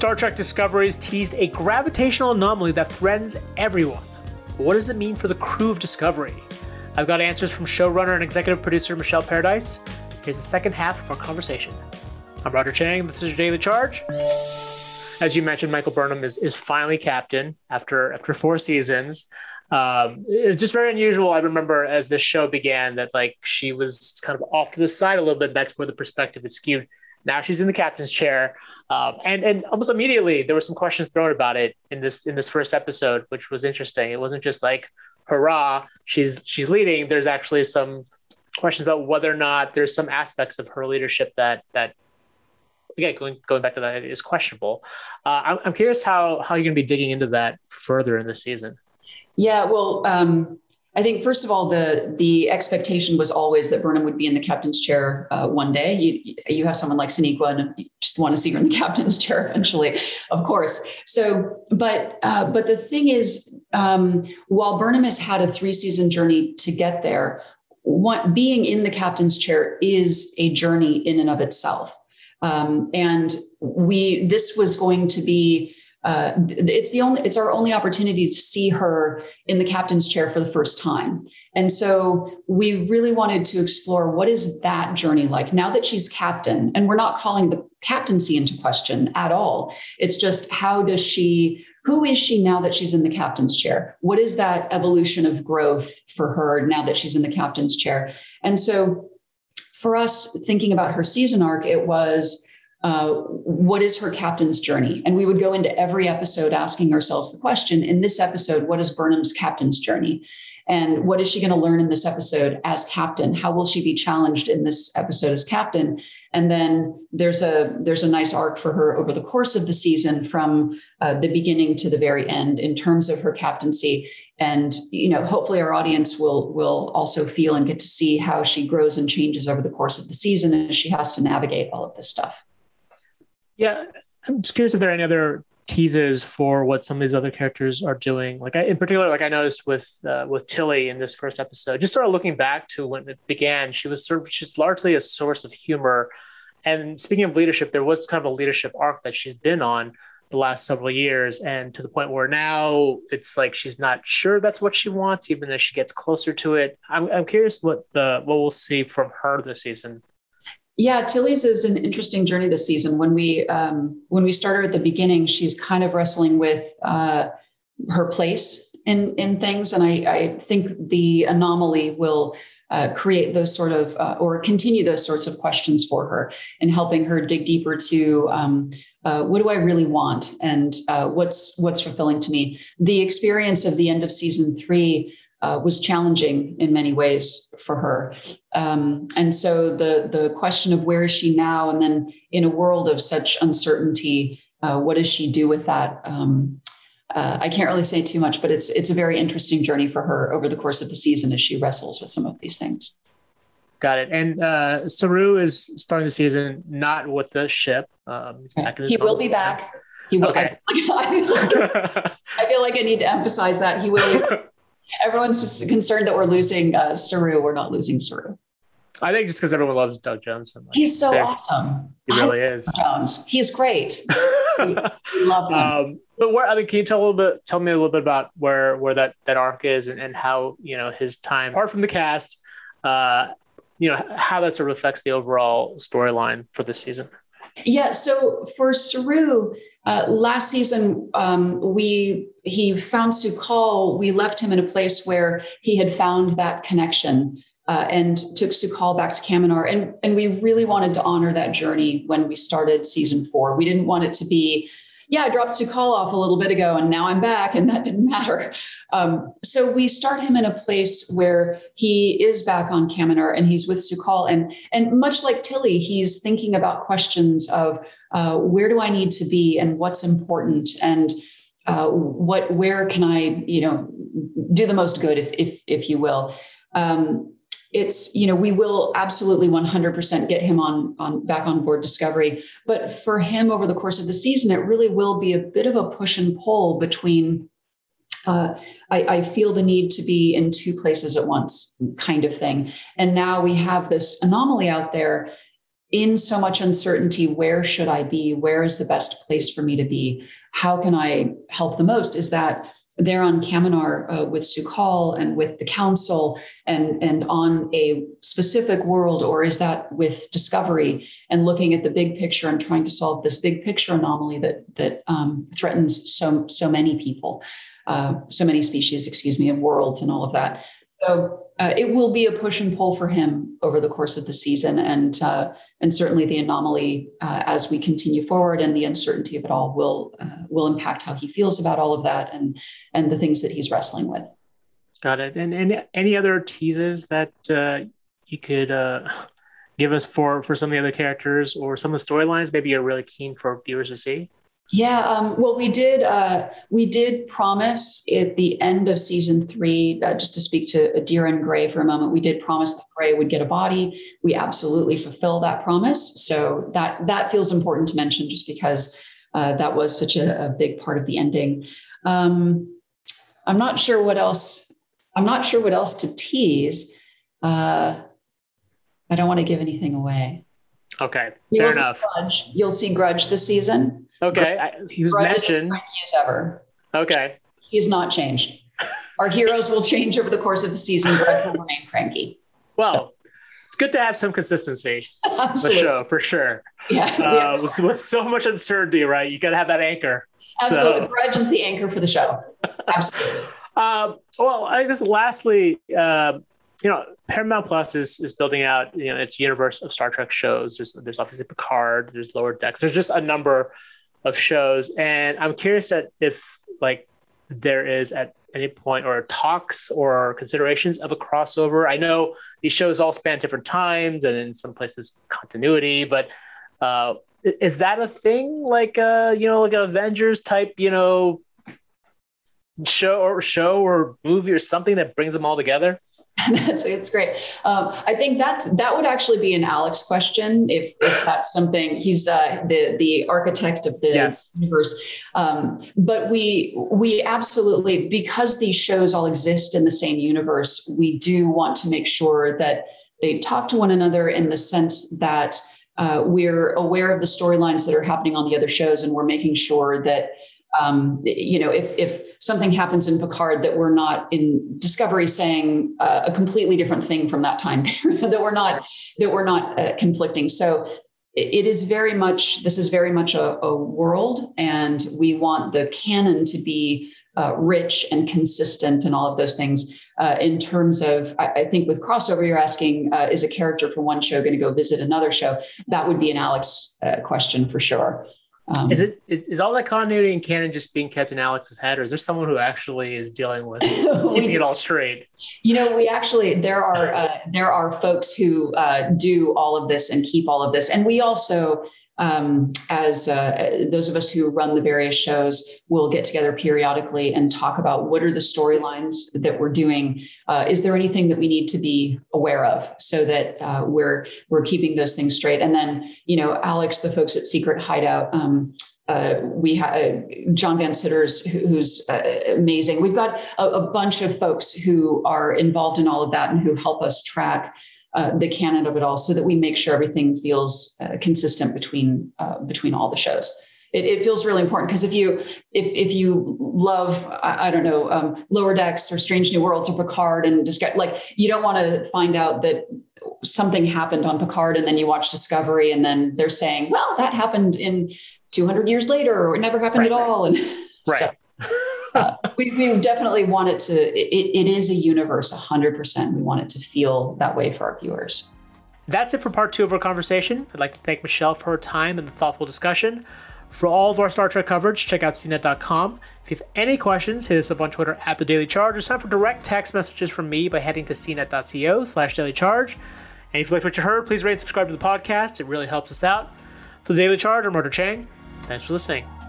Star Trek Discovery's teased a gravitational anomaly that threatens everyone. What does it mean for the crew of Discovery? I've got answers from showrunner and executive producer Michelle Paradise. Here's the second half of our conversation. I'm Roger Cheng. This is your Daily Charge. As you mentioned, Michael Burnham is, is finally captain after after four seasons. Um, it's just very unusual. I remember as this show began that like she was kind of off to the side a little bit. That's where the perspective is skewed. Now she's in the captain's chair, um, and and almost immediately there were some questions thrown about it in this in this first episode, which was interesting. It wasn't just like hurrah, she's she's leading. There's actually some questions about whether or not there's some aspects of her leadership that that again going going back to that is questionable. Uh, I'm, I'm curious how how you're going to be digging into that further in the season. Yeah, well, um, I think first of all, the the expectation was always that Burnham would be in the captain's chair uh, one day. You you have someone like Sonequa, and you just want to see her in the captain's chair eventually, of course. So, but uh, but the thing is, um, while Burnham has had a three season journey to get there, one, being in the captain's chair is a journey in and of itself. Um, and we this was going to be uh, it's the only it's our only opportunity to see her in the captain's chair for the first time. And so we really wanted to explore what is that journey like now that she's captain? And we're not calling the captaincy into question at all. It's just how does she who is she now that she's in the captain's chair? What is that evolution of growth for her now that she's in the captain's chair? And so for us thinking about her season arc it was uh, what is her captain's journey? And we would go into every episode asking ourselves the question in this episode, what is Burnham's captain's journey? And what is she going to learn in this episode as captain? How will she be challenged in this episode as captain? And then there's a there's a nice arc for her over the course of the season, from uh, the beginning to the very end, in terms of her captaincy. And you know, hopefully, our audience will will also feel and get to see how she grows and changes over the course of the season as she has to navigate all of this stuff. Yeah, I'm just curious if there are any other teases for what some of these other characters are doing. Like I, in particular, like I noticed with uh, with Tilly in this first episode, just sort of looking back to when it began, she was sort of she's largely a source of humor. And speaking of leadership, there was kind of a leadership arc that she's been on the last several years, and to the point where now it's like she's not sure that's what she wants, even as she gets closer to it. I'm, I'm curious what the what we'll see from her this season. Yeah, Tilly's is an interesting journey this season. When we um, when we started at the beginning, she's kind of wrestling with uh, her place in in things, and I, I think the anomaly will uh, create those sort of uh, or continue those sorts of questions for her and helping her dig deeper to um, uh, what do I really want and uh, what's what's fulfilling to me. The experience of the end of season three uh, was challenging in many ways for her. Um, and so the the question of where is she now, and then in a world of such uncertainty, uh, what does she do with that? Um, uh, I can't really say too much, but it's it's a very interesting journey for her over the course of the season as she wrestles with some of these things. Got it. And uh, Saru is starting the season not with the ship. Um, he's back in his he will be back. He will. Okay. I, I, feel like I need to emphasize that he will. Everyone's just concerned that we're losing uh, Saru. We're not losing Saru. I think just because everyone loves Doug Jones so much. He's so awesome. He really is. Jones. He's great. we, love him. Um, but where I mean, can you tell a little bit? Tell me a little bit about where where that that arc is and, and how you know his time apart from the cast. Uh, you know how that sort of affects the overall storyline for this season. Yeah. So for Saru, uh, last season, um, we he found Su'Kal. We left him in a place where he had found that connection uh, and took Su'Kal back to Kaminar. And, and we really wanted to honor that journey when we started season four. We didn't want it to be, yeah, I dropped Su'Kal off a little bit ago and now I'm back, and that didn't matter. Um, so we start him in a place where he is back on Kaminar and he's with Su'Kal. And, and much like Tilly, he's thinking about questions of uh, where do I need to be and what's important and uh, what where can I you know do the most good if if if you will. Um, it's you know we will absolutely 100% get him on on back on board discovery but for him over the course of the season it really will be a bit of a push and pull between uh, I, I, feel the need to be in two places at once kind of thing and now we have this anomaly out there in so much uncertainty, where should I be? Where is the best place for me to be? How can I help the most? Is that they're on Kaminar uh, with Su'Kal and with the council and, and on a specific world, or is that with Discovery and looking at the big picture and trying to solve this big picture anomaly that that um, threatens so so many people, uh, so many species, excuse me, and worlds and all of that. So uh, it will be a push and pull for him over the course of the season, and uh, and certainly the anomaly uh, as we continue forward and the uncertainty of it all will uh, will impact how he feels about all of that and and the things that he's wrestling with. Got it. And, and any other teases that uh, you could uh, give us for for some of the other characters or some of the storylines? Maybe you're really keen for viewers to see. Yeah, um, well, we did. Uh, we did promise at the end of season three, uh, just to speak to Adira and Gray for a moment. We did promise that Gray would get a body. We absolutely fulfill that promise. So that that feels important to mention, just because uh, that was such a, a, big part of the ending. Um, I'm not sure what else. I'm not sure what else to tease. Uh, I don't want to give anything away. Okay, fair enough. Grudge. You'll see Grudge this season. Okay, I, he was mentioned. As ever. Okay, he has not changed. Our heroes will change over the course of the season. Grudge will remain cranky. Well, so. it's good to have some consistency. the show for sure. Yeah, uh, with, with, so much uncertainty, right? You got to have that anchor. Absolutely, so. Grudge is the anchor for the show. Absolutely. Uh, well, I guess lastly, uh, you know, Paramount Plus is is building out you know its universe of Star Trek shows. There's there's obviously Picard, there's Lower Decks, there's just a number of shows, and I'm curious that if like there is at any point or talks or considerations of a crossover. I know these shows all span different times and in some places continuity, but uh, is that a thing? Like uh, you know, like an Avengers type, you know, show or show or movie or something that brings them all together? that's it's great. Um, I think that's that would actually be an Alex question if, if that's something he's uh, the the architect of the yes. universe. Um, but we we absolutely because these shows all exist in the same universe, we do want to make sure that they talk to one another in the sense that uh, we're aware of the storylines that are happening on the other shows, and we're making sure that um, you know, if if something happens in Picard that we're not in Discovery saying uh, a completely different thing from that time period, that we're not that we're not uh, conflicting. So it is very much this is very much a, a, world, and we want the canon to be uh, rich and consistent and all of those things. Uh, in terms of, I, I, think with crossover, you're asking, uh, is a character from one show going to go visit another show? That would be an Alex uh, question for sure. Um, is it is all that continuity in canon just being kept in Alex's head, or is there someone who actually is dealing with keeping we, it all straight? You know, we actually there are uh, there are folks who uh, do all of this and keep all of this, and we also um, as uh, those of us who run the various shows will get together periodically and talk about what are the storylines that we're doing. Uh, is there anything that we need to be aware of so that uh, we're we're keeping those things straight? And then, you know, Alex, the folks at Secret Hideout. Um, uh, we have uh, John Van Citters, who's uh, amazing. We've got a, a, bunch of folks who are involved in all of that and who help us track uh, the canon of it all so that we make sure everything feels uh, consistent between uh, between all the shows. It, it feels really important because if you if if you love I, I don't know um, Lower Decks or Strange New Worlds or Picard and just get like you don't want to find out that something happened on Picard and then you watch Discovery and then they're saying well that happened in 200 years later or it never happened right, at all. And right. So, uh, we, we, definitely want it to, it, it is a universe 100%. We want it to feel that way for our viewers. That's it for part two of our conversation. I'd like to thank Michelle for her time and the thoughtful discussion. For all of our Star Trek coverage, check out cnet.com. If you have any questions, hit us up on Twitter at The Daily Charge or sign for direct text messages from me by heading to cnet.co slash daily charge. And if you liked what you heard, please rate and subscribe to the podcast. It really helps us out. For The Daily Charge, I'm Roger Cheng. Thanks for listening.